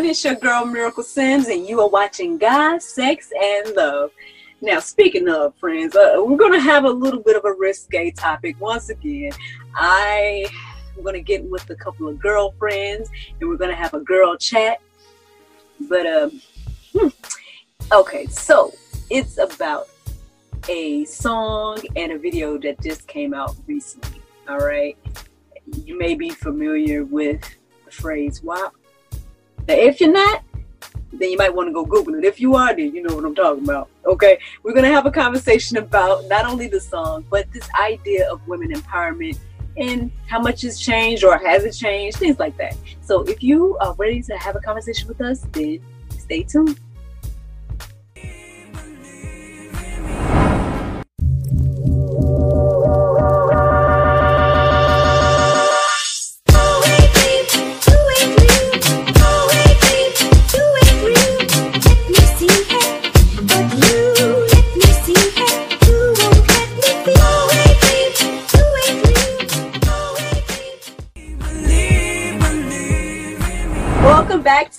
Everyone. It's your girl Miracle Sims, and you are watching God, Sex, and Love. Now, speaking of friends, uh, we're going to have a little bit of a risque topic once again. I am going to get with a couple of girlfriends, and we're going to have a girl chat. But um, hmm. okay, so it's about a song and a video that just came out recently. All right, you may be familiar with the phrase "WAP." Now, if you're not, then you might want to go Google it. If you are, then you know what I'm talking about. Okay, we're gonna have a conversation about not only the song, but this idea of women empowerment and how much has changed or has it changed, things like that. So if you are ready to have a conversation with us, then stay tuned.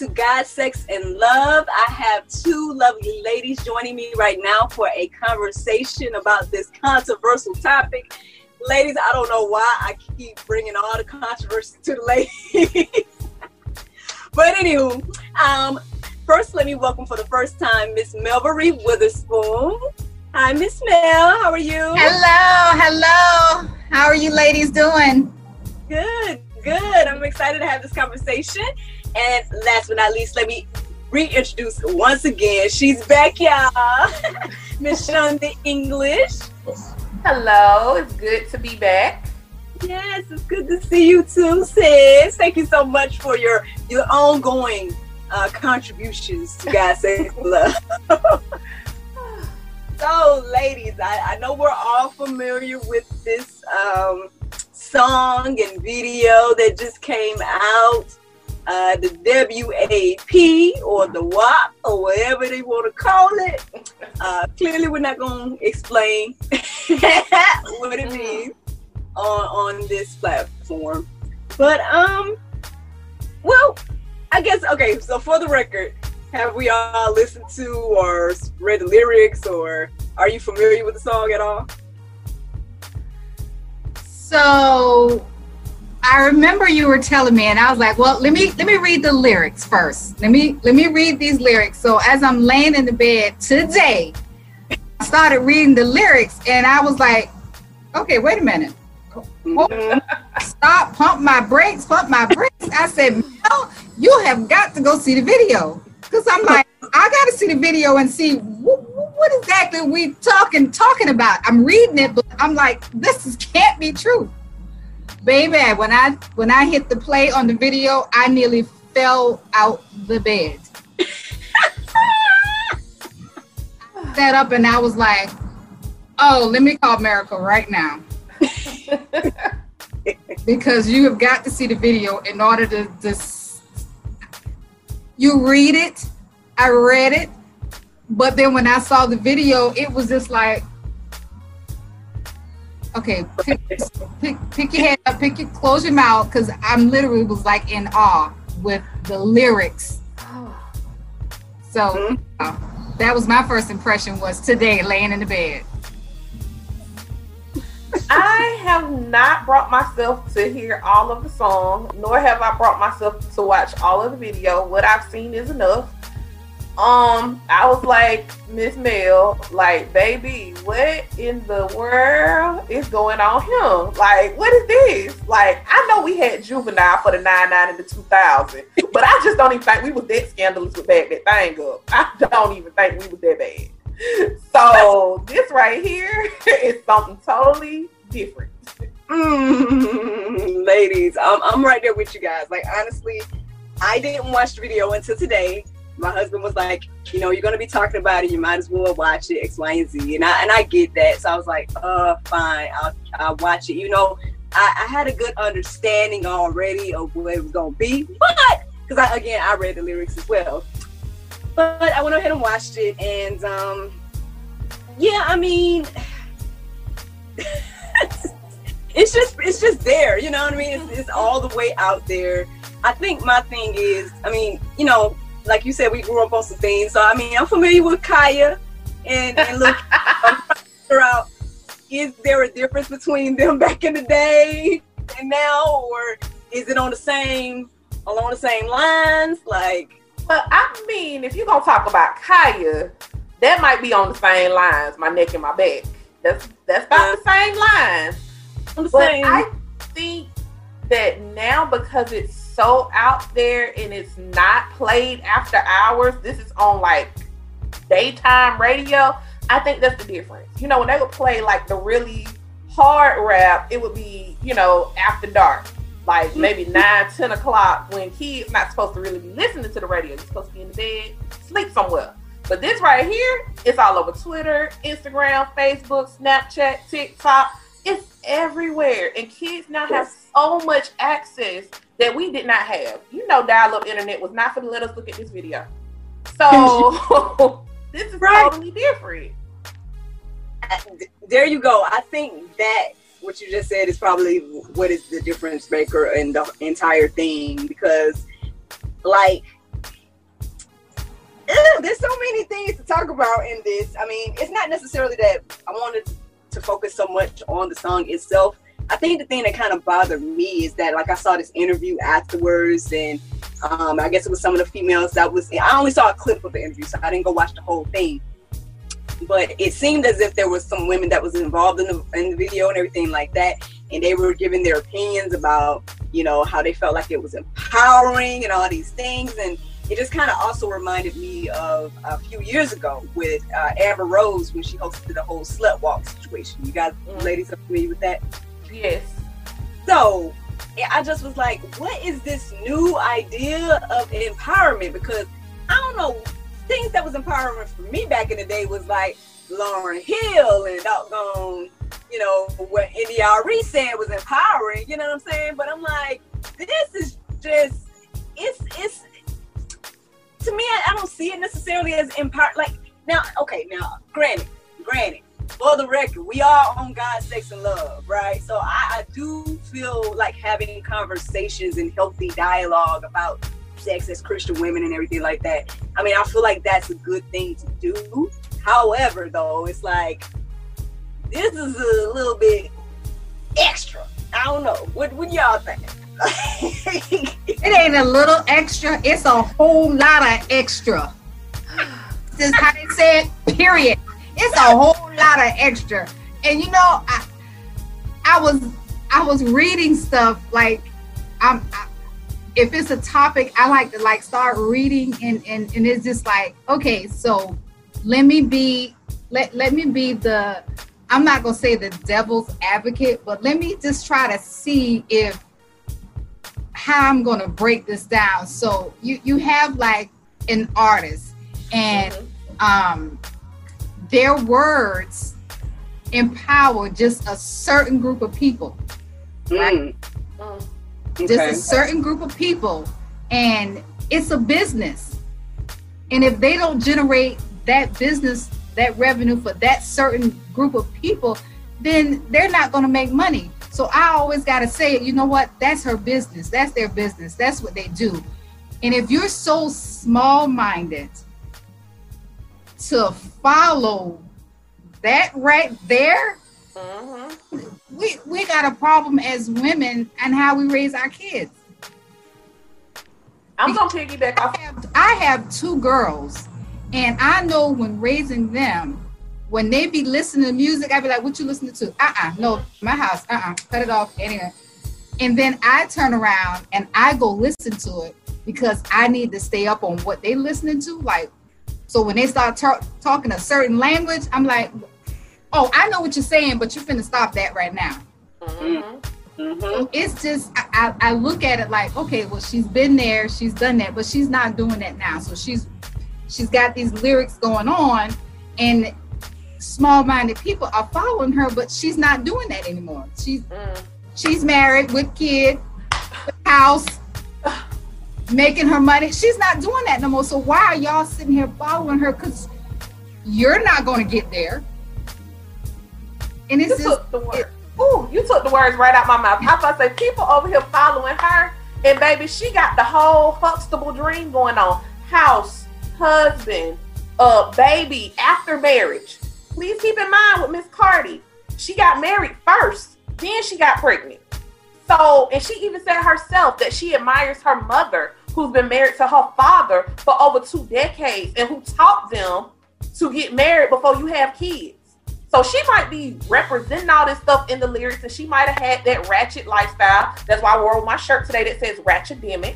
To God, Sex, and Love. I have two lovely ladies joining me right now for a conversation about this controversial topic. Ladies, I don't know why I keep bringing all the controversy to the ladies. but anywho, um, first let me welcome for the first time Miss Melvaree Witherspoon. Hi, Miss Mel. How are you? Hello, hello. How are you ladies doing? Good, good. I'm excited to have this conversation. And last but not least, let me reintroduce once again. She's back, y'all. Miss Chunda English. Hello, it's good to be back. Yes, it's good to see you too, sis. Thank you so much for your your ongoing uh, contributions to God Save Love. so, ladies, I, I know we're all familiar with this um, song and video that just came out uh, the WAP or the WAP or whatever they want to call it. Uh, clearly, we're not going to explain what it means on on this platform. But um, well, I guess okay. So for the record, have we all listened to or read the lyrics, or are you familiar with the song at all? So I remember you were telling me, and I was like, "Well, let me let me read the lyrics first. Let me let me read these lyrics." So as I'm laying in the bed today, I started reading the lyrics, and I was like, "Okay, wait a minute. Mm-hmm. Stop, pump my brakes, pump my brakes." I said, "Mel, you have got to go see the video," because I'm like, I got to see the video and see what, what exactly we talking talking about. I'm reading it, but I'm like, this is, can't be true baby when i when i hit the play on the video i nearly fell out the bed. Sat up and i was like oh let me call miracle right now. Because you have got to see the video in order to just you read it i read it but then when i saw the video it was just like Okay, pick, pick, pick, your head up, pick your, close your mouth, because I'm literally was like in awe with the lyrics. So mm-hmm. uh, that was my first impression was today laying in the bed. I have not brought myself to hear all of the song, nor have I brought myself to watch all of the video. What I've seen is enough um, I was like, Miss Mel, like, baby, what in the world is going on here? Like, what is this? Like, I know we had Juvenile for the 99 and the 2000, but I just don't even think we was that scandalous with that, that thing up. I don't even think we was that bad. So this right here is something totally different. Mm, ladies, I'm, I'm right there with you guys. Like, honestly, I didn't watch the video until today my husband was like, you know, you're gonna be talking about it. You might as well watch it, X, Y, and Z. And I and I get that. So I was like, uh, fine, I'll I'll watch it. You know, I, I had a good understanding already of what it was gonna be, but because I again I read the lyrics as well. But I went ahead and watched it, and um, yeah, I mean. it's just it's just there you know what i mean it's, it's all the way out there I think my thing is, I mean, you know, like you said, we grew up on some things. So I mean, I'm familiar with Khia and, and look, I'm trying to figure out is there a difference between them back in the day and now, or is it on the same along the same lines? Like, but I mean, if you're gonna talk about Khia, that might be on the same lines, my neck and my back. That's that's about the same lines. I'm But saying, I think that now because it's so out there and it's not played after hours, this is on like daytime radio. I think that's the difference. You know, when they would play like the really hard rap, it would be, you know, after dark. Like maybe nine, ten o'clock when kids not supposed to really be listening to the radio. You're supposed to be in the bed, sleep somewhere. But this right here, it's all over Twitter, Instagram, Facebook, Snapchat, TikTok. It's everywhere. And kids now have so much access that we did not have. You know, dial up internet was not going to let us look at this video. So this is Right. totally different. there you go. I think that what you just said is probably what is the difference maker in the entire thing because, like, eh, there's so many things to talk about in this. I mean, it's not necessarily that I wanted to focus so much on the song itself. I think the thing that kind of bothered me is that, like, I saw this interview afterwards, and um, I guess it was some of the females that was. I only saw a clip of the interview, so I didn't go watch the whole thing but it seemed as if there was some women that was involved in the in the video and everything like that and they were giving their opinions about you know how they felt like it was empowering and all these things and it just kind of also reminded me of a few years ago with uh, Amber Rose when she hosted the whole slut walk situation. You guys, Mm. ladies, are familiar with that? Yes. So I just was like, what is this new idea of empowerment? Because I don't know, things that was empowering for me back in the day was like Lauryn Hill and doggone, you know, what India.Arie said was empowering, you know what I'm saying? But I'm like, this is just, it's, it's, to me, I, I don't see it necessarily as empower. Like, now, okay, now, granted, granted, for the record, we are on God, sex, and love, right? So I, I do feel like having conversations and healthy dialogue about sex as Christian women and everything like that. I mean, I feel like that's a good thing to do. However, though, it's like this is a little bit extra. I don't know. What what y'all think? It ain't a little extra, it's a whole lot of extra. This is how they say it, period. It's a whole lot of extra. And you know, I I was I was reading stuff like I'm I, if it's a topic I like to like start reading and, and and it's just like, okay, so let me be let let me be the I'm not gonna say the devil's advocate, but let me just try to see if how I'm gonna break this down. So you you have like an artist and Mhm. um their words empower just a certain group of people. Mm, Mm. Just a certain group of people. And it's a business. And if they don't generate that business, that revenue for that certain group of people, then they're not going to make money. So I always got to say, you know what? That's her business. That's their business. That's what they do. And if you're so small minded to follow that right there, Mhm. we, we got a problem as women and how we raise our kids. I'm gonna piggyback I have, I have two girls, and I know when raising them, when they be listening to music, I be like, "What you listening to?" Uh uh no, my house. Uh uh cut it off anyway. And then I turn around and I go listen to it because I need to stay up on what they listening to. Like, so when they start talk, talking a certain language, I'm like, "Oh, I know what you're saying, but you're finna stop that right now." Mhm. Mhm. it's just I, I I look at it like okay well she's been there she's done that but she's not doing that now so she's she's got these lyrics going on and small-minded people are following her but she's not doing that anymore she's Mm. she's married with kid house making her money she's not doing that no more so why are y'all sitting here following her because you're not going to get there and You it's just took the word. Ooh, you took the words right out my mouth. I to say people over here following her. And baby, she got the whole Huxtable dream going on. House, husband, uh, baby, after marriage. Please keep in mind with Miss Cardi, she got married first, then she got pregnant. So, and she even said herself that she admires her mother, who's been married to her father for over two decades and who taught them to get married before you have kids. So she might be representing all this stuff in the lyrics, and she might have had that ratchet lifestyle. That's why I wore my shirt today that says ratchetdemic.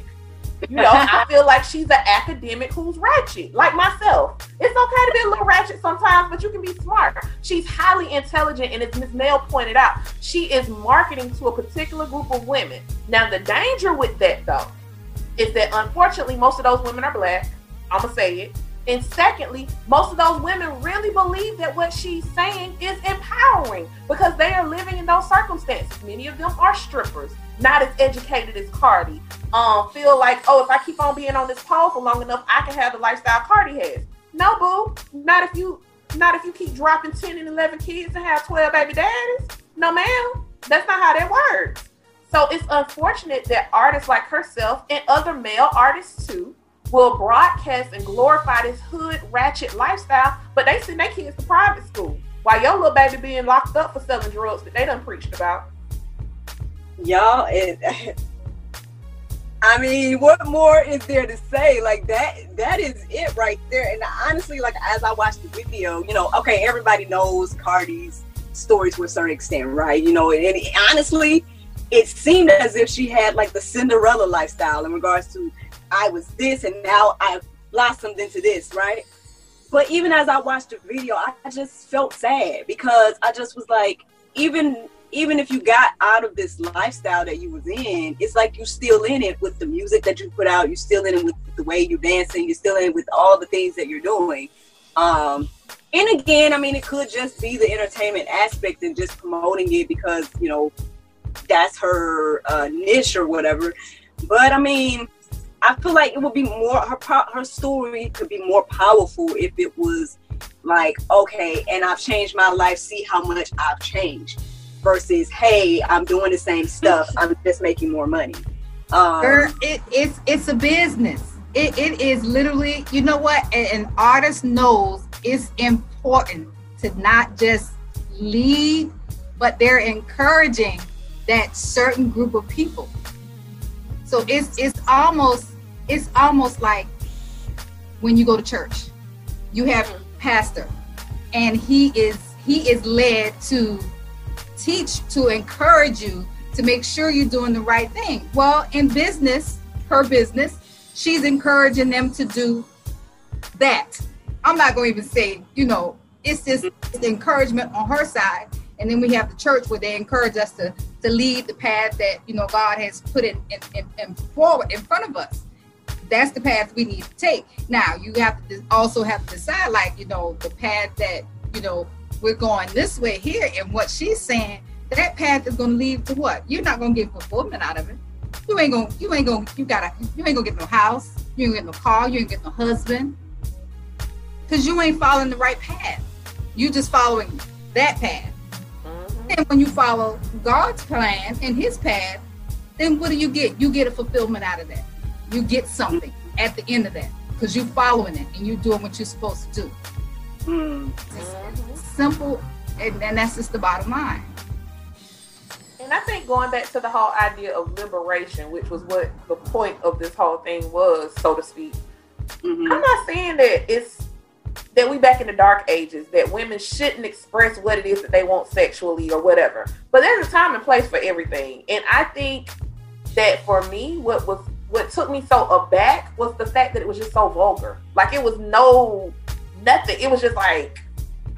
You know, I feel like she's an academic who's ratchet, like myself. It's okay to be a little ratchet sometimes, but you can be smart. She's highly intelligent, and as Ms. Mel pointed out, she is marketing to a particular group of women. Now, the danger with that, though, is that unfortunately, most of those women are black. I'm gonna say it. And secondly, most of those women really believe that what she's saying is empowering because they are living in those circumstances. Many of them are strippers, not as educated as Cardi. Um, feel like, oh, if I keep on being on this pole for long enough, I can have the lifestyle Cardi has. No, boo. Not if you not if you keep dropping 10 and 11 kids and have 12 baby daddies. No, ma'am. That's not how that works. So it's unfortunate that artists like herself and other male artists too will broadcast and glorify this hood ratchet lifestyle, but they send their kids to private school. While your little baby being locked up for selling drugs that they done preached about. Y'all, it, I mean, what more is there to say? Like that, that is it right there. And honestly, like as I watched the video, you know, okay, everybody knows Cardi's story to a certain extent, right? You know, and, and honestly, it seemed as if she had like the Cinderella lifestyle in regards to I was this and now I've blossomed into this, right? But even as I watched the video, I just felt sad because I just was like, even even if you got out of this lifestyle that you was in, it's like you're still in it with the music that you put out. You're still in it with the way you're dancing. You're still in it with all the things that you're doing. Um, and again, I mean, it could just be the entertainment aspect and just promoting it because you know that's her uh, niche or whatever. But I mean, I feel like it would be more her her story could be more powerful if it was like okay, and I've changed my life. See how much I've changed versus hey, I'm doing the same stuff. I'm just making more money. Um, it, it's it's a business. It, it is literally, you know what? An, an artist knows it's important to not just lead, but they're encouraging that certain group of people. So it's it's almost it's almost like when you go to church, you have a pastor, and he is he is led to teach to encourage you to make sure you're doing the right thing. Well, in business, her business, she's encouraging them to do that. I'm not going to even say, you know, it's just mm-hmm. encouragement on her side and then we have the church where they encourage us to to lead the path that you know God has put in, in, in, in forward in front of us. That's the path we need to take. Now you have to also have to decide, like you know, the path that you know we're going this way here, and what she's saying that path is going to lead to what? You're not going to get fulfillment out of it. You ain't gonna, you ain't gonna, you gotta, you ain't gonna get no house, you ain't get no car, you ain't get no husband, because you ain't following the right path. You just following that path. And when you follow God's plan and his path, then what do you get? You get a fulfillment out of that. You get something at the end of that because you're following it and you're doing what you're supposed to do. Mm-hmm. Simple, and, and that's just the bottom line. And I think going back to the whole idea of liberation, which was what the point of this whole thing was, so to speak. Mm-hmm. I'm not saying that it's that we back in the dark ages that women shouldn't express what it is that they want sexually or whatever. But there's a time and place for everything. And I think that for me, what was what took me so aback was the fact that it was just so vulgar. Like it was no nothing. It was just like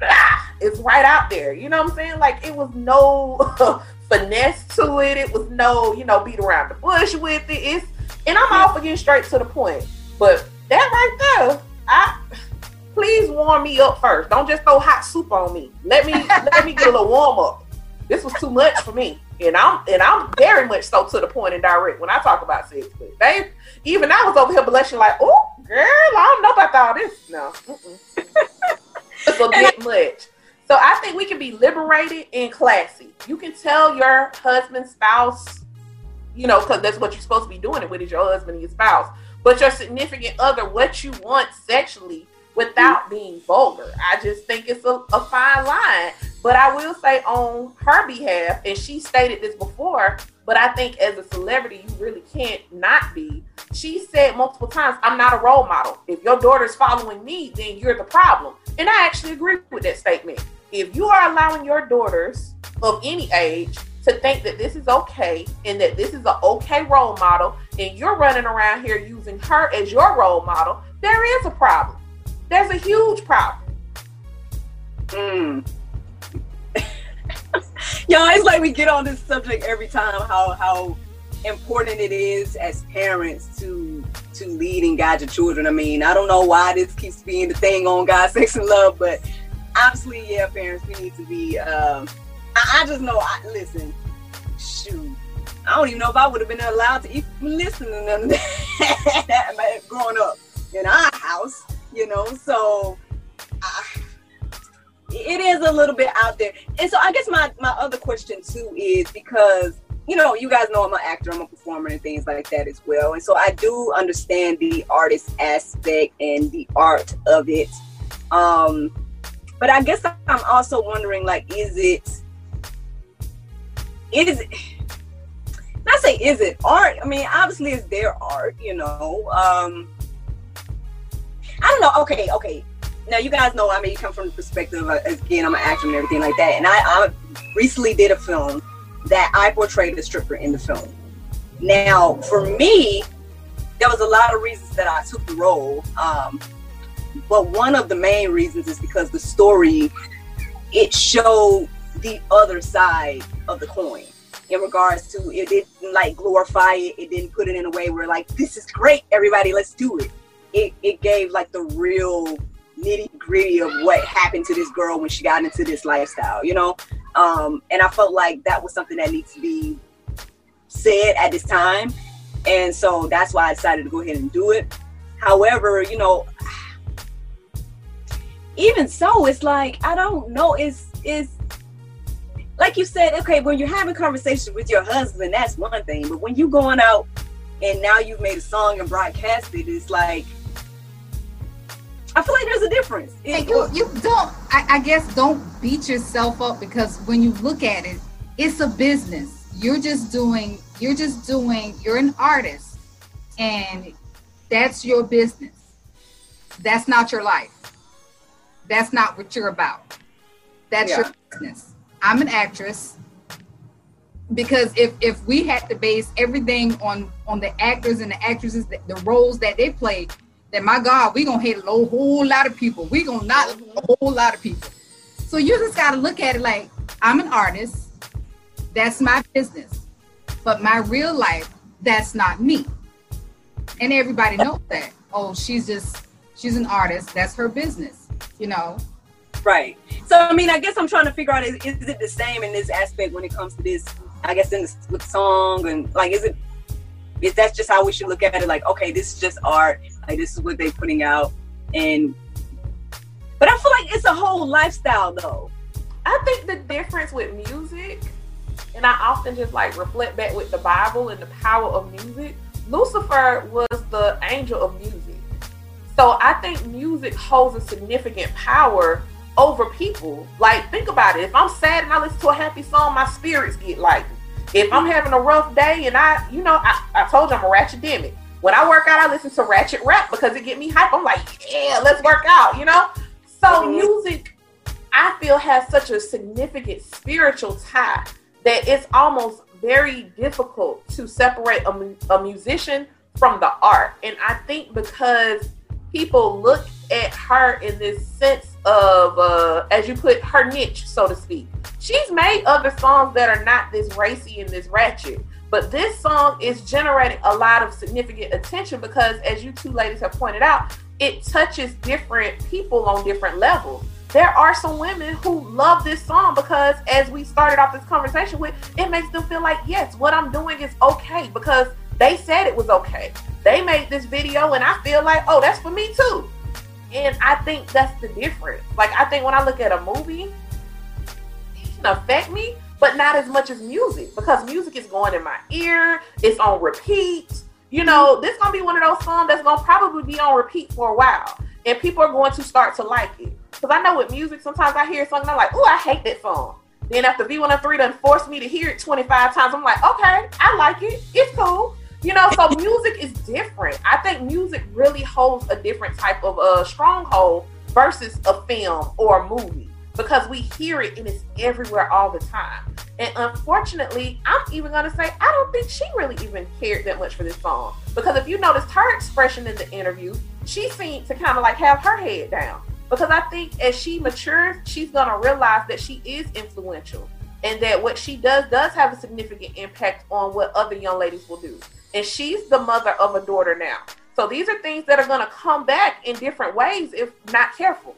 ah, it's right out there. You know what I'm saying? Like it was no finesse to it. It was no, you know, beat around the bush with it. It's and I'm for getting straight to the point. But that right there, I please warm me up first. Don't just throw hot soup on me. Let me let me get a little warm up. This was too much for me. And I'm and I'm very much so to the point and direct when I talk about sex. But they even I was over here blushing like, oh girl, I don't know about all this. No. it's a bit much. So I think we can be liberated and classy. You can tell your husband, spouse, you know, because that's what you're supposed to be doing it with is your husband and your spouse. But your significant other, what you want sexually without being vulgar. I just think it's a, a fine line. But I will say on her behalf, and she stated this before, but I think as a celebrity, you really can't not be. She said multiple times, I'm not a role model. If your daughter's following me, then you're the problem. And I actually agree with that statement. If you are allowing your daughters of any age to think that this is okay and that this is an okay role model, and you're running around here using her as your role model, there is a problem. There's a huge problem. Mm. Yo, it's like we get on this subject every time how how important it is as parents to to lead and guide your children. I mean, I don't know why this keeps being the thing on God, Sex, and Love, but obviously, yeah, parents, we need to be. Um, I, I just know. I listen. Shoot, I don't even know if I would have been allowed to even listen to none of that growing up in our house you know. So uh, it is a little bit out there. And so I guess my my other question too is because you know you guys know I'm an actor, I'm a performer, and things like that as well. And so I do understand the artist aspect and the art of it. Um, but I guess I'm also wondering, like, is it is it not say is it art? I mean, obviously it's their art, you know. Um, I don't know. Okay, okay. Now you guys know. I mean, you come from the perspective of, again, I'm an actor and everything like that. And I, I recently did a film that I portrayed a stripper in the film. Now, for me, there was a lot of reasons that I took the role. Um, but one of the main reasons is because the story it showed the other side of the coin in regards to it didn't like glorify it it didn't put it in a way where like this is great everybody let's do it it, it gave like the real nitty gritty of what happened to this girl when she got into this lifestyle, you know? Um, and I felt like that was something that needs to be said at this time. And so that's why I decided to go ahead and do it. However, you know, even so, it's like, I don't know, it's, it's, like you said, okay, when you're having conversations with your husband, that's one thing. But when you're going out and now you've made a song and broadcast it, it's like, I feel like there's a difference. It, you, you don't, I, I guess, don't beat yourself up because when you look at it, it's a business. You're just doing, you're just doing, you're an artist and that's your business. That's not your life. That's not what you're about. That's yeah. your business. I'm an actress because if if we had to base everything on on the actors and the actresses the, the roles that they play that my God, we gonna hit a whole lot of people. We gonna not a whole lot of people. So you just gotta look at it like I'm an artist. That's my business. But my real life, that's not me. And everybody knows that. Oh, she's just she's an artist. That's her business. You know. Right. So I mean, I guess I'm trying to figure out is, is it the same in this aspect when it comes to this? I guess in the, with song and like, is it is that's just how we should look at it? Like, okay, this is just art like this is what they're putting out, and but I feel like it's a whole lifestyle though. I think the difference with music, and I often just like reflect back with the Bible and the power of music. Lucifer was the angel of music. So I think music holds a significant power over people. Like, think about it. If I'm sad and I listen to a happy song, my spirits get lightened. If I'm having a rough day and I, you know, I, I told you I'm a ratchet when I work out, I listen to ratchet rap because it get me hype. I'm like, yeah, let's work out, you know? So mm-hmm. music, I feel has such a significant spiritual tie that it's almost very difficult to separate a, a musician from the art. And I think because people look at her in this sense of, uh, as you put, her niche, so to speak. She's made other songs that are not this racy and this ratchet. But this song is generating a lot of significant attention because, as you two ladies have pointed out, it touches different people on different levels. There are some women who love this song because, as we started off this conversation with, it makes them feel like, yes, what I'm doing is okay because they said it was okay. They made this video, and I feel like, oh, that's for me too. And I think that's the difference. Like, I think when I look at a movie, it can affect me, but not as much as music because music is going in my ear, it's on repeat. You know, mm-hmm. this is gonna be one of those songs that's gonna probably be on repeat for a while, and people are going to start to like it. Because I know with music, sometimes I hear something I'm like, "Oh, I hate that song." Then after V103 done forced me to hear it 25 times, I'm like, "Okay, I like it. It's cool." So music is different. I think music really holds a different type of uh, stronghold versus a film or a movie because we hear it and it's everywhere all the time. And unfortunately, I'm even gonna say I don't think she really even cared that much for this song because if you noticed her expression in the interview, she seemed to kind of like have her head down because I think as she matures, she's gonna realize that she is influential and that what she does does have a significant impact on what other young ladies will do and she's the mother of a daughter now. So these are things that are going to come back in different ways if not careful.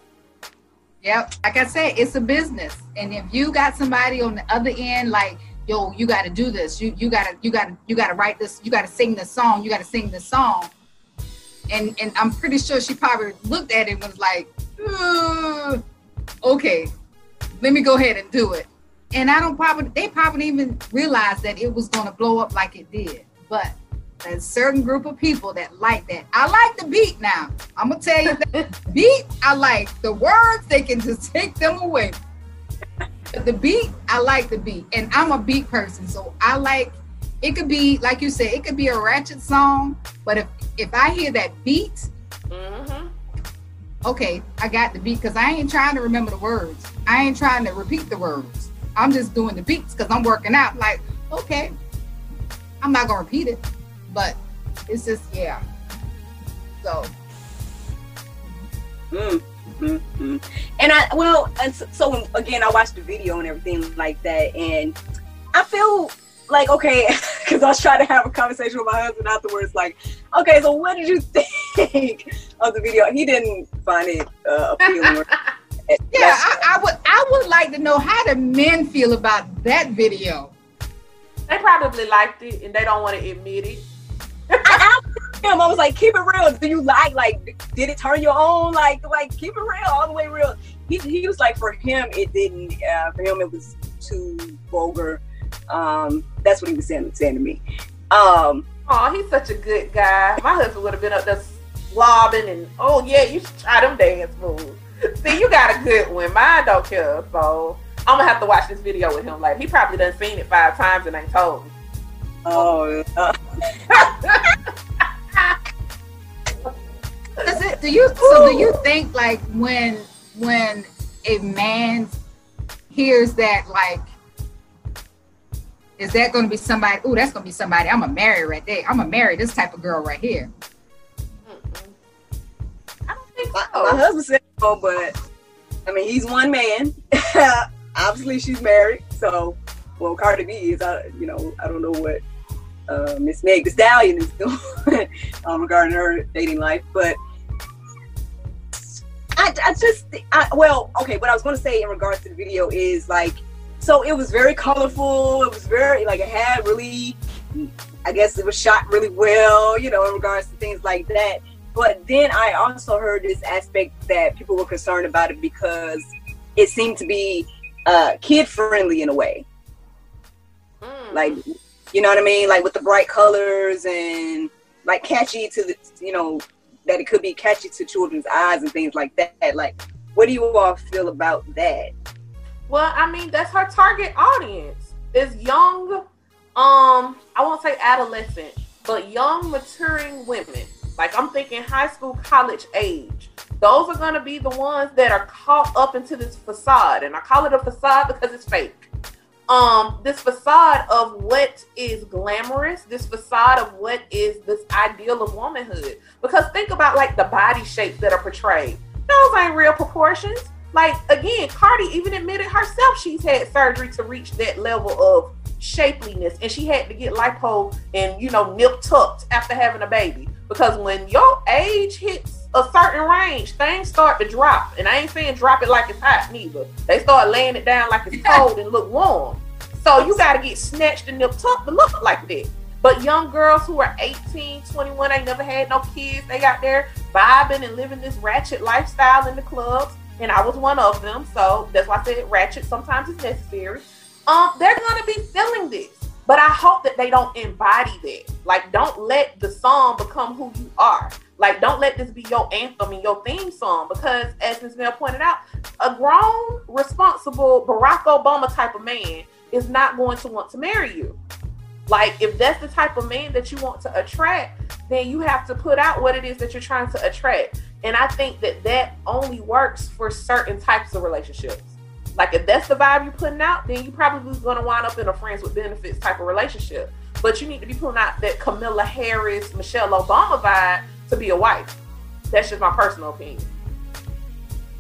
Yep. Like I said, it's a business. And if you got somebody on the other end, like, yo, you got to do this. You you got to you got to you got to write this. You got to sing this song. You got to sing this song. And and I'm pretty sure she probably looked at it and was like, okay, let me go ahead and do it. And I don't probably they probably even realized that it was going to blow up like it did. But a certain group of people that like that. I like the beat now. I'm gonna tell you that beat I like. The words they can just take them away. But the beat, I like the beat. And I'm a beat person. So I like it could be like you said, it could be a ratchet song, but if if I hear that beat, mm-hmm. okay, I got the beat because I ain't trying to remember the words. I ain't trying to repeat the words. I'm just doing the beats because I'm working out. Like, okay, I'm not gonna repeat it, but it's just yeah. So. Mm, mm, mm. And I well, and so, so again, I watched the video and everything like that, and I feel like okay, because I was trying to have a conversation with my husband afterwards. Like, okay, so what did you think of the video? He didn't find it uh, appealing. yeah, I, I, would. I would like to know how do men feel about that video. They probably liked it and they don't want to admit it. Him, I was like, keep it real. Do you like like did it turn your own? Like like keep it real, all the way real. He, he was like for him it didn't uh, for him it was too vulgar. Um, that's what he was saying saying to me. Um Oh, he's such a good guy. My husband would have been up there slobbing and oh yeah, you should try them dance moves. See, you got a good one. Mine don't care, so I'm gonna have to watch this video with him. Like he probably done seen it five times and ain't told me. Oh. Uh. Does it? Do you? So do you think like when when a man hears that like is that going to be somebody? Oh, that's going to be somebody I'm gonna marry right there. I'm gonna marry this type of girl right here. I don't think so. My, my husband said no, but I mean he's one man. obviously she's married. So, well, Cardi B is, uh, you know, I don't know what uh, Miss Meg Thee Stallion is doing um, regarding her dating life, but I, I just, I, well, okay, what I was going to say in regards to the video is like, so it was very colorful. It was very, like, it had really, I guess it was shot really well, you know, in regards to things like that. But then I also heard this aspect that people were concerned about it because it seemed to be uh, kid friendly in a way. Mm. Like, you know what I mean? Like with the bright colors and like catchy to the, you know, that it could be catchy to children's eyes and things like that. Like, what do you all feel about that? Well, I mean, that's her target audience is young, um, I won't say adolescent, but young maturing women. Like I'm thinking high school, college age those are to be the ones that are caught up into this facade and i call it a facade because it's fake um this facade of what is glamorous this facade of what is this ideal of womanhood. Because think about like the body shapes that are portrayed. Those ain't real proportions. Like again cardi even admitted herself she's had surgery to reach that level of shapeliness. And she had to get lipo and you know nip tucked after having a baby. Because when your age hits a certain range, things start to drop. And I ain't saying drop it like it's hot neither. They start laying it down like it's cold and look warm. So you got to get snatched and nipped up to look like that. But young girls who are 18, 21, ain't never had no kids, they got there vibing and living this ratchet lifestyle in the clubs. And I was one of them. So that's why I said ratchet sometimes it's necessary. um, they're gonna be feeling this. But I hope that they don't embody that. Like, don't let the song become who you are. Like, don't let this be your anthem and your theme song. Because, as Ms. Mel pointed out, a grown, responsible Barack Obama type of man is not going to want to marry you. Like, if that's the type of man that you want to attract, then you have to put out what it is that you're trying to attract. And I think that that only works for certain types of relationships. Like if that's the vibe you're putting out, then you probably going to wind up in a friends with benefits type of relationship. But you need to be putting out that Kamala Harris, Michelle Obama vibe to be a wife. That's just my personal opinion.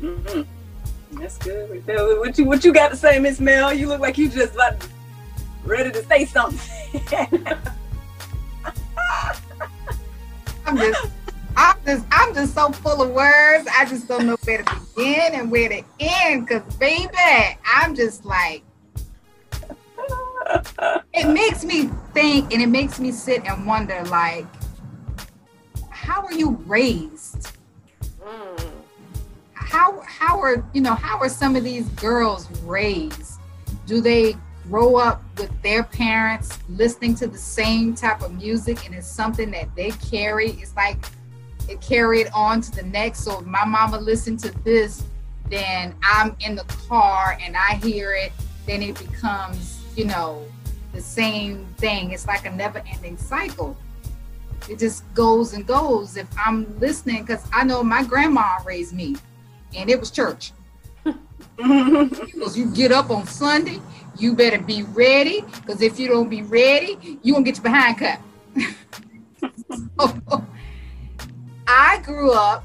Mm-hmm. That's good. What you what you got to say, Miss Mel? You look like you just about ready to say something. I'm just I'm just I'm just so full of words. I just don't know where to begin and where to end. Cause baby, I'm just like it makes me think and it makes me sit and wonder like how are you raised? How how are you know how are some of these girls raised? Do they grow up with their parents listening to the same type of music and it's something that they carry? It's like it carried on to the next. So if my mama listened to this, then I'm in the car and I hear it, then it becomes, you know, the same thing. It's like a never ending cycle. It just goes and goes. If I'm listening, because I know my grandma raised me and it was church. because you get up on Sunday, you better be ready. Because if you don't be ready, you won't get your behind cut. so, I grew up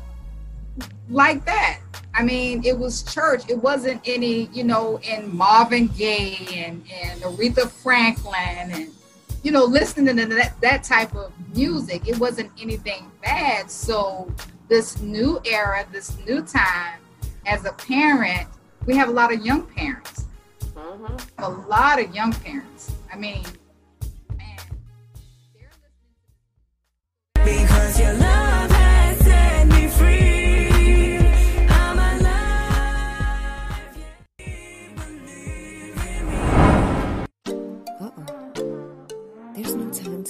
like that. I mean, it was church. It wasn't any, you know, in Marvin Gaye and, and Aretha Franklin and, you know, listening to that, that type of music. It wasn't anything bad. So, this new era, this new time, as a parent, we have a lot of young parents. Mm-hmm. A lot of young parents. I mean, man. Because your love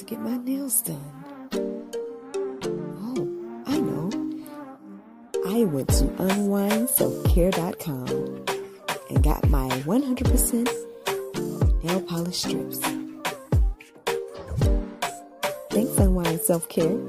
get my nails done. Oh, I know. I went to unwindselfcare.com and got my 100% nail polish strips. Thanks, Unwind Self Care.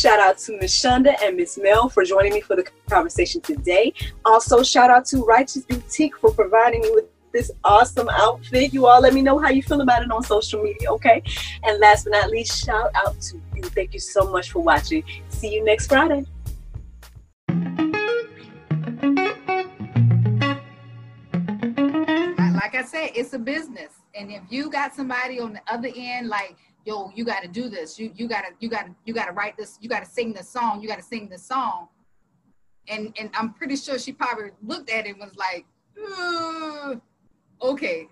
Shout out to Miss Chunda and Miss Mel for joining me for the conversation today. Also, shout out to Righteous Boutique for providing me with this awesome outfit. You all let me know how you feel about it on social media, okay? And last but not least, shout out to you. Thank you so much for watching. See you next Friday. Like I said, it's a business. And if you got somebody on the other end, like yo, you got to do this. You you got to you got to you got to write this. You got to sing this song. You got to sing this song. And and I'm pretty sure she probably looked at it and was like, okay,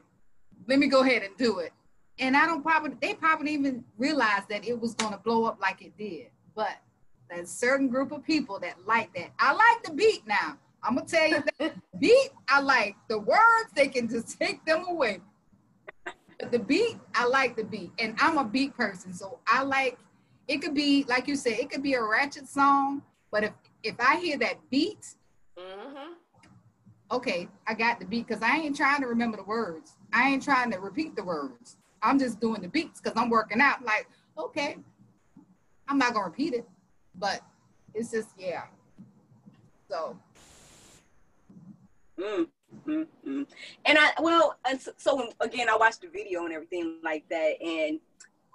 let me go ahead and do it. And I don't probably they probably even realized that it was going to blow up like it did. But there's a certain group of people that like that. I like the beat now. I'm gonna tell you that beat I like. The words they can just take them away the beat, I like the beat, and I'm a beat person, so I like. It could be like you said, it could be a ratchet song, but if if I hear that beat, mm-hmm. okay, I got the beat because I ain't trying to remember the words. I ain't trying to repeat the words. I'm just doing the beats because I'm working out. Like, okay, I'm not gonna repeat it, but it's just yeah. So. Mm. Mm-hmm. And I well, and so, so again, I watched the video and everything like that, and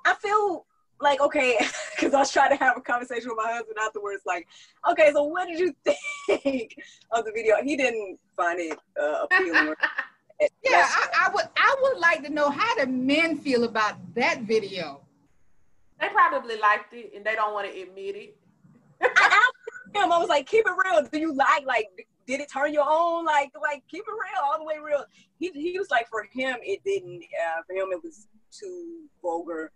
I feel like okay, because I was trying to have a conversation with my husband afterwards. Like, okay, so what did you think of the video? He didn't find it uh, appealing. yeah, I, I, would. I would like to know how the men feel about that video. They probably liked it, and they don't want to admit it. I, I, him, I was like, keep it real. Do you like like did it turn your own? Like, like keep it real, all the way real. He, he was like, for him, it didn't. Uh, for him, it was too vulgar.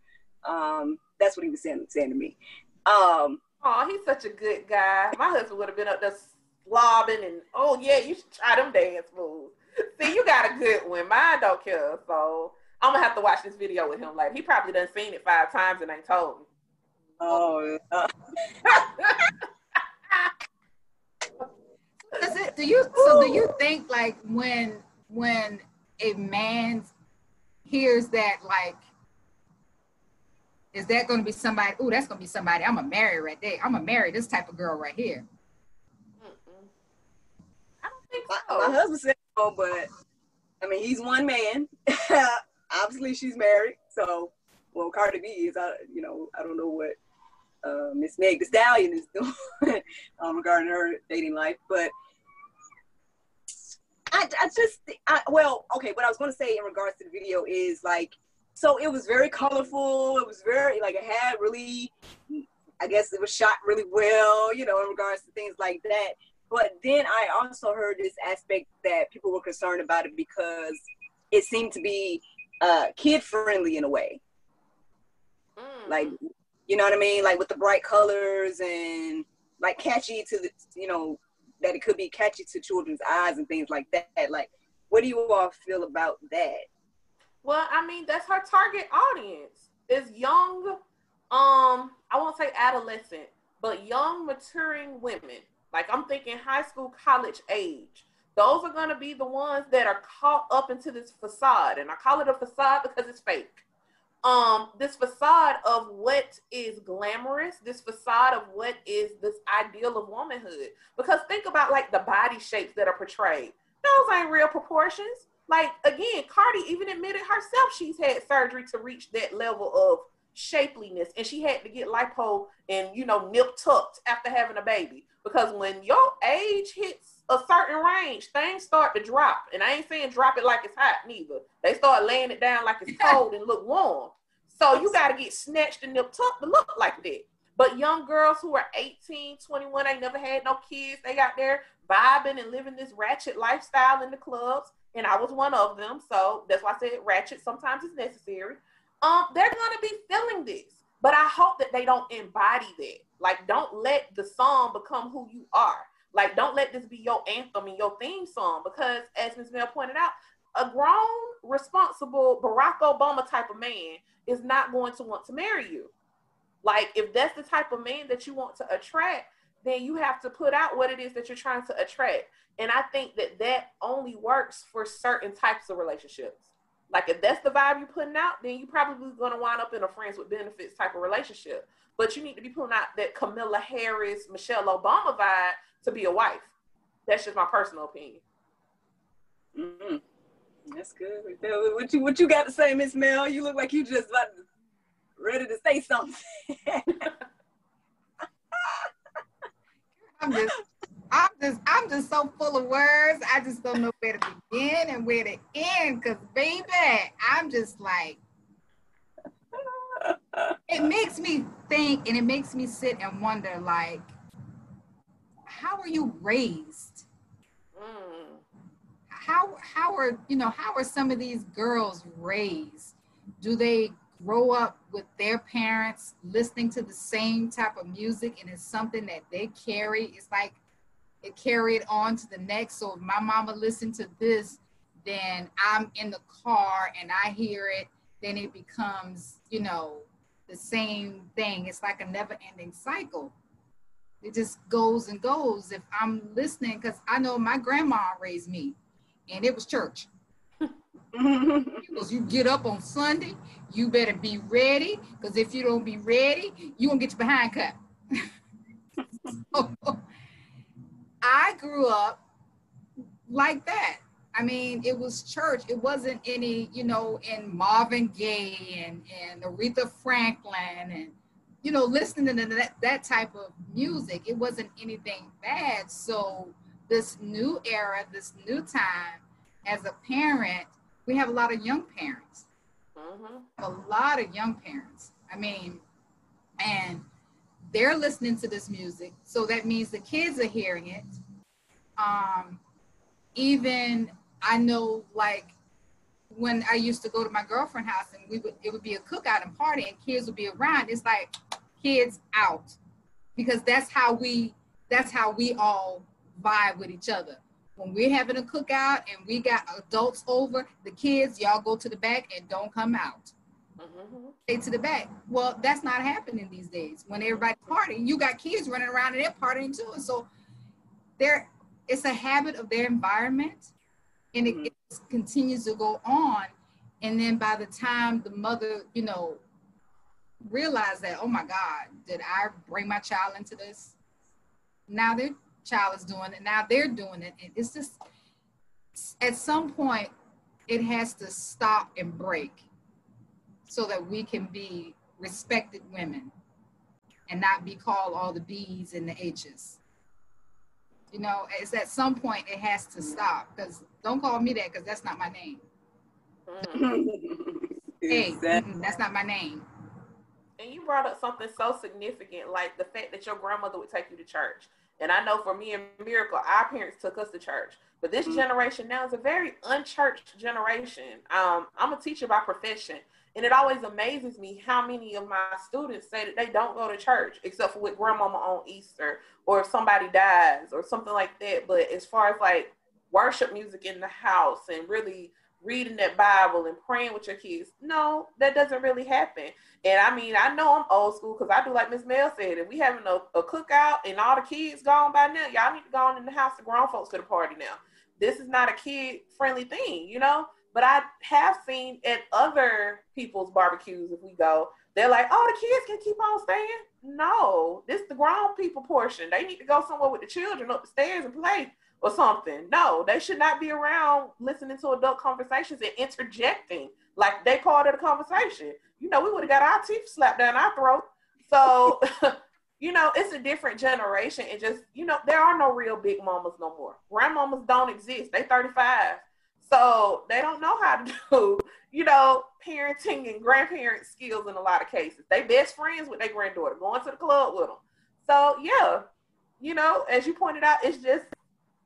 Um, that's what he was saying, saying to me. Um, oh, he's such a good guy. My husband would have been up there slobbing and oh yeah, you should try them dance moves. See, you got a good one. Mine don't care, so I'm gonna have to watch this video with him Like He probably done seen it five times and ain't told me. Oh. Uh. Does it? Do you? So do you think like when when a man hears that like is that going to be somebody? Oh, that's going to be somebody I'm gonna marry right there. I'm gonna marry this type of girl right here. Mm-mm. I don't think so. My, my husband said so, but I mean, he's one man. Obviously, she's married. So, well, Cardi B is. I, you know, I don't know what uh, Miss Meg Thee Stallion is doing um, regarding her dating life, but I, I just, I, well, okay. What I was going to say in regards to the video is like so it was very colorful. It was very like it had really, I guess it was shot really well, you know, in regards to things like that. But then I also heard this aspect that people were concerned about it because it seemed to be uh, kid friendly in a way. Mm. Like, you know what I mean? Like with the bright colors and like catchy to the, you know, that it could be catchy to children's eyes and things like that. Like, what do you all feel about that? Well, I mean, that's her target audience is young, um, I won't say adolescent, but young maturing women. Like I'm thinking high school, college age. Those are to be the ones that are caught up into this facade, and I call it a facade because it's fake. Um, this facade of what is glamorous, this facade of what is this ideal of womanhood. Because think about like the body shapes that are portrayed; those ain't real proportions. Like again, Cardi even admitted herself she's had surgery to reach that level of shapeliness, and she had to get lipo and you know nip tucked after having a baby. Because when your age hits a certain range, things start to drop. And I ain't saying drop it like it's hot neither. They start laying it down like it's cold and look warm. So you got to get snatched and nip tucked to look like that. But young girls who are 18, 21, ain't never had no kids, they got there vibing and living this ratchet lifestyle in the clubs and I was one of them. So that's why I said ratchet sometimes is necessary. Um, they're gonna be feeling this, but I hope that they don't embody that. Like, don't let the song become who you are. Like, don't let this be your anthem and your theme song because, as Ms. Mel pointed out, a grown, responsible Barack Obama type of man is not going to want to marry you. Like, if that's the type of man that you want to attract, then you have to put out what it is that you're trying to attract. And I think that that only works for certain types of relationships. Like if that's the vibe you're putting out, then you're probably going to wind up in a friends with benefits type of relationship. But you need to be putting out that Kamala Harris, Michelle Obama vibe to be a wife. That's just my personal opinion. Mm-hmm. That's good. What you what you got to say, Miss Mel? You look like you just about ready to say something. I'm just, I'm just, I'm just so full of words. I just don't know where to begin and where to end. Cause baby, I'm just like, it makes me think, and it makes me sit and wonder, like, how are you raised? Mm. How how are you know how are some of these girls raised? Do they grow up with their parents listening to the same type of music and it's something that they carry. It's like it carried on to the next. So if my mama listened to this, then I'm in the car and I hear it, then it becomes, you know, the same thing. It's like a never ending cycle. It just goes and goes. If I'm listening, because I know my grandma raised me and it was church. because you get up on Sunday, you better be ready. Because if you don't be ready, you won't get your behind cut. so, I grew up like that. I mean, it was church. It wasn't any, you know, in Marvin Gaye and, and Aretha Franklin and, you know, listening to that, that type of music. It wasn't anything bad. So this new era, this new time, as a parent, we have a lot of young parents. Mm-hmm. A lot of young parents. I mean, and they're listening to this music, so that means the kids are hearing it. Um, even I know, like when I used to go to my girlfriend's house and we would it would be a cookout and party and kids would be around. It's like kids out because that's how we that's how we all vibe with each other. When we're having a cookout and we got adults over, the kids y'all go to the back and don't come out. Mm-hmm. Stay to the back. Well, that's not happening these days. When everybody's partying, you got kids running around and they're partying too. And so there, it's a habit of their environment, and it, mm-hmm. it continues to go on. And then by the time the mother, you know, realize that, oh my God, did I bring my child into this? Now their child is doing it. Now they're doing it. And it's just, at some point, it has to stop and break so that we can be respected women and not be called all the B's and the H's. You know, it's at some point it has to stop because don't call me that because that's not my name. Mm. hey, that's not my name. And you brought up something so significant, like the fact that your grandmother would take you to church. And I know for me and Miracle, our parents took us to church. But this mm-hmm. generation now is a very unchurched generation. Um, I'm a teacher by profession. And it always amazes me how many of my students say that they don't go to church except for with grandmama on Easter or if somebody dies or something like that. But as far as like worship music in the house and really reading that Bible and praying with your kids, no, that doesn't really happen. And I mean, I know I'm old school because I do like Miss Mel said, if we having a, a cookout and all the kids gone by now, y'all need to go on in the house. The grown folks to the party now. This is not a kid friendly thing, you know. But I have seen at other people's barbecues, if we go, they're like, oh, the kids can keep on staying. No, this is the grown people portion. They need to go somewhere with the children up the stairs and play or something. No, they should not be around listening to adult conversations and interjecting like they part of the conversation. You know, we would have got our teeth slapped down our throat. So, you know, it's a different generation. And just, you know, there are no real big mamas no more. Grandmamas don't exist. They 35. So they don't know how to do, you know, parenting and grandparent skills in a lot of cases. They best friends with their granddaughter, going to the club with them. So yeah, you know, as you pointed out, it's just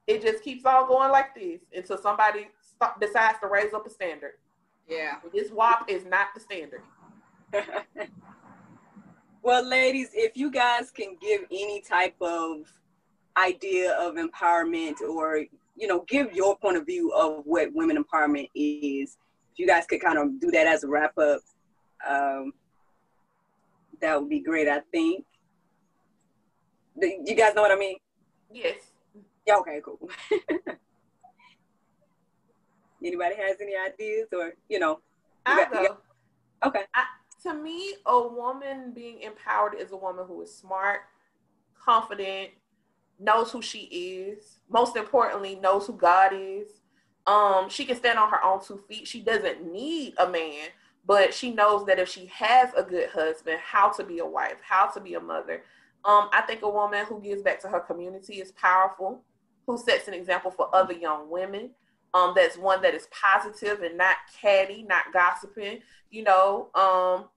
it just keeps on going like this until somebody decides to raise up a standard. Yeah, this WAP is not the standard. well, ladies, if you guys can give any type of idea of empowerment or you know, give your point of view of what women empowerment is. If you guys could kind of do that as a wrap up, um, that would be great. I think. You guys know what I mean? Yes. Yeah. Okay. Cool. Anybody has any ideas, or you know? I go. Got, okay. I, to me, a woman being empowered is a woman who is smart, confident, knows who she is. Most importantly, knows who God is. Um, she can stand on her own two feet. She doesn't need a man, but she knows that if she has a good husband, how to be a wife, how to be a mother. Um, I think a woman who gives back to her community is powerful, who sets an example for other young women. Um, that's one that is positive and not catty, not gossiping. You know, um,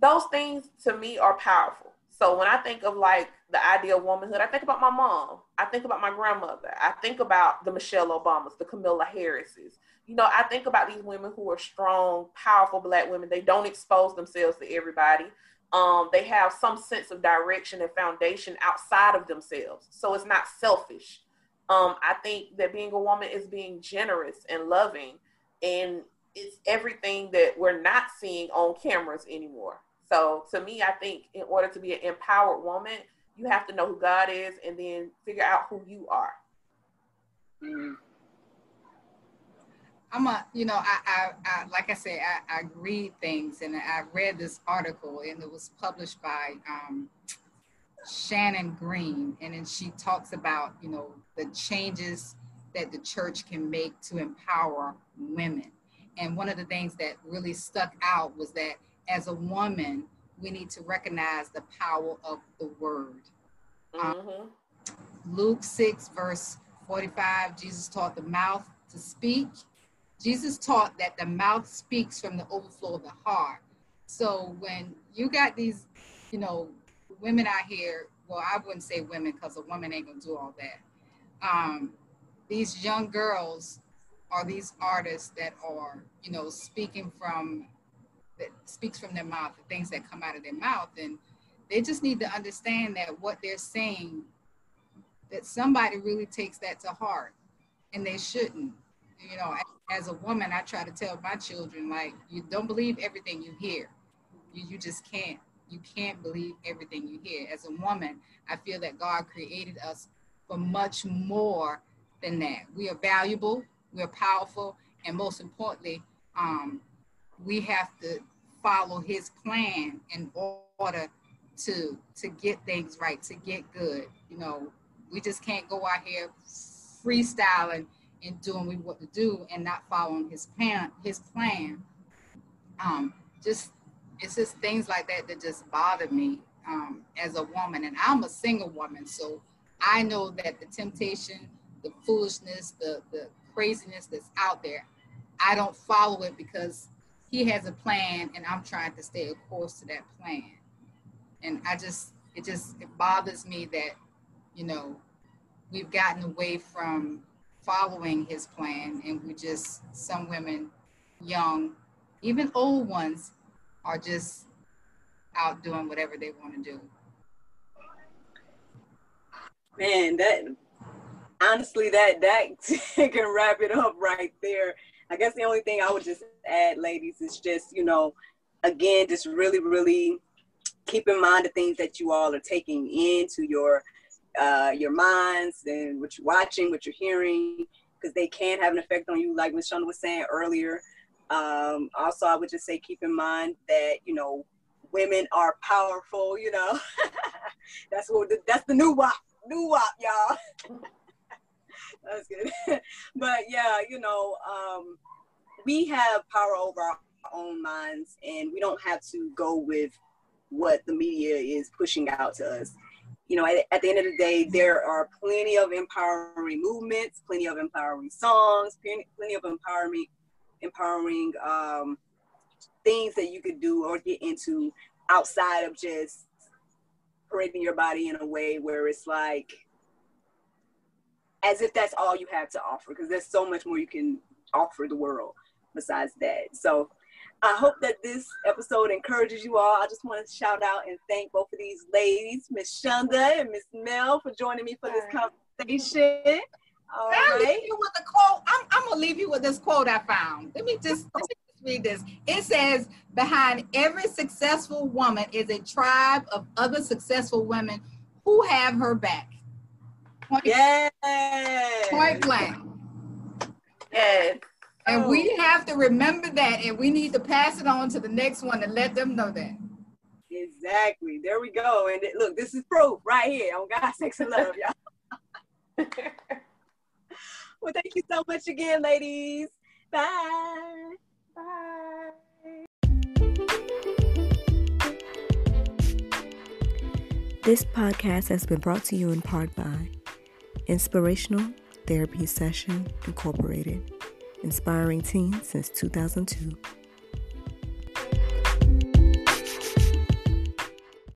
those things to me are powerful. So when I think of like the idea of womanhood, I think about my mom. I think about my grandmother. I think about the Michelle Obamas, the Kamala Harrises. You know, I think about these women who are strong, powerful black women. They don't expose themselves to everybody. Um, they have some sense of direction and foundation outside of themselves. So it's not selfish. Um, I think that being a woman is being generous and loving, and it's everything that we're not seeing on cameras anymore. So to me, I think in order to be an empowered woman, you have to know who God is and then figure out who you are. Mm-hmm. I'm a, you know, I, I, I like I said, I, I, read things, and I read this article, and it was published by um, Shannon Green, and then she talks about, you know, the changes that the church can make to empower women. And one of the things that really stuck out was that as a woman, we need to recognize the power of the word. Um, mm-hmm. Um, Luke 6, verse 45, Jesus taught the mouth to speak. Jesus taught that the mouth speaks from the overflow of the heart. So when you got these, you know, women out here, well, I wouldn't say women because a woman ain't gonna do all that. Um, these young girls are these artists that are, you know, speaking from that speaks from their mouth, the things that come out of their mouth, and they just need to understand that what they're saying, that somebody really takes that to heart, and they shouldn't. You know, as a woman, I try to tell my children, like, you don't believe everything you hear. You, you just can't. You can't believe everything you hear. As a woman, I feel that God created us for much more than that. We are valuable, we're powerful, and most importantly, um, we have to follow His plan in order to to get things right, to get good. You know, we just can't go out here freestyling and doing what we want to do and not following His plan. His plan. Um, just it's just things like that that just bother me um, as a woman, and I'm a single woman, so I know that the temptation, the foolishness, the the craziness that's out there, I don't follow it because he has a plan and I'm trying to stay a course to that plan. And I just it just it bothers me that, you know, we've gotten away from following his plan and we just some women young, even old ones are just out doing whatever they want to do. Man, that honestly that that can wrap it up right there. I guess the only thing I would just add, ladies, is just, you know, again, just really, really keep in mind the things that you all are taking into your uh, your minds and what you're watching, what you're hearing, because they can have an effect on you, like Ms. Chunda was saying earlier. Um, also, I would just say keep in mind that you know women are powerful. You know, that's what the, that's the new WAP, new WAP, y'all. that's good. but yeah, you know, um, we have power over our own minds, and we don't have to go with what the media is pushing out to us. You know, at, at the end of the day, there are plenty of empowering movements, plenty of empowering songs, plenty, plenty of empowering, empowering um, things that you could do or get into outside of just parading your body in a way where it's like as if that's all you have to offer because there's so much more you can offer the world besides that. So I hope that this episode encourages you all. I just want to shout out and thank both of these ladies, Miss Chunda and Miss Mel, for joining me for this conversation. All I'll right. leave you with a quote. I'm, I'm gonna leave you with this quote I found. Let me just let me just read this. It says, "Behind every successful woman is a tribe of other successful women who have her back." Point, yes. Point blank. Yes. And oh. we have to remember that and we need to pass it on to the next one and let them know that. Exactly. There we go. And it, look, this is proof right here on God, Sex, and Love, y'all. well, thank you so much again, ladies. Bye. Bye. This podcast has been brought to you in part by Inspirational Therapy Session Incorporated, inspiring teens since 2002.